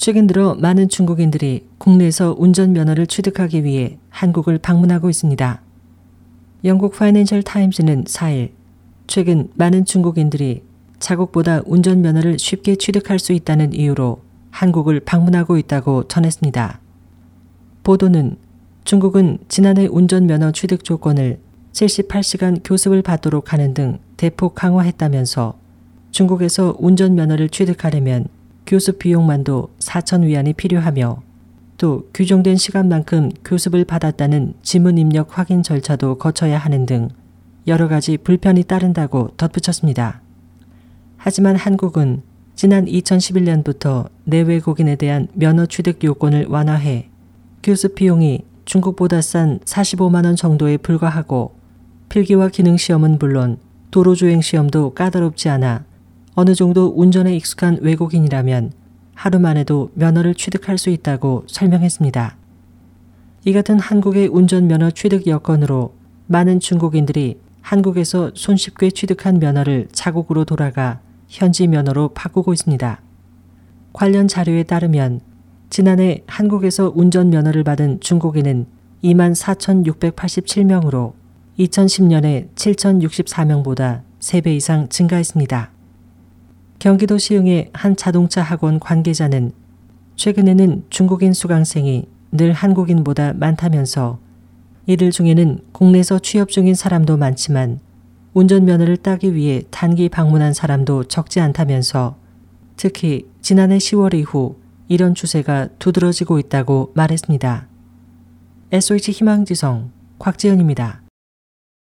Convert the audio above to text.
최근 들어 많은 중국인들이 국내에서 운전면허를 취득하기 위해 한국을 방문하고 있습니다. 영국 파이낸셜 타임즈는 4일 최근 많은 중국인들이 자국보다 운전면허를 쉽게 취득할 수 있다는 이유로 한국을 방문하고 있다고 전했습니다. 보도는 중국은 지난해 운전면허 취득 조건을 78시간 교습을 받도록 하는 등 대폭 강화했다면서 중국에서 운전면허를 취득하려면 교습 비용만도 4천 위안이 필요하며 또 규정된 시간만큼 교습을 받았다는 지문 입력 확인 절차도 거쳐야 하는 등 여러 가지 불편이 따른다고 덧붙였습니다. 하지만 한국은 지난 2011년부터 내외국인에 대한 면허 취득 요건을 완화해 교습 비용이 중국보다 싼 45만 원 정도에 불과하고 필기와 기능 시험은 물론 도로 주행 시험도 까다롭지 않아 어느 정도 운전에 익숙한 외국인이라면 하루 만에도 면허를 취득할 수 있다고 설명했습니다. 이 같은 한국의 운전 면허 취득 여건으로 많은 중국인들이 한국에서 손쉽게 취득한 면허를 자국으로 돌아가 현지 면허로 바꾸고 있습니다. 관련 자료에 따르면 지난해 한국에서 운전 면허를 받은 중국인은 2만 4,687명으로 2010년에 7,064명보다 3배 이상 증가했습니다. 경기도 시흥의 한 자동차 학원 관계자는 최근에는 중국인 수강생이 늘 한국인보다 많다면서 이들 중에는 국내에서 취업 중인 사람도 많지만 운전면허를 따기 위해 단기 방문한 사람도 적지 않다면서 특히 지난해 10월 이후 이런 추세가 두드러지고 있다고 말했습니다. SOH 희망지성 곽지연입니다.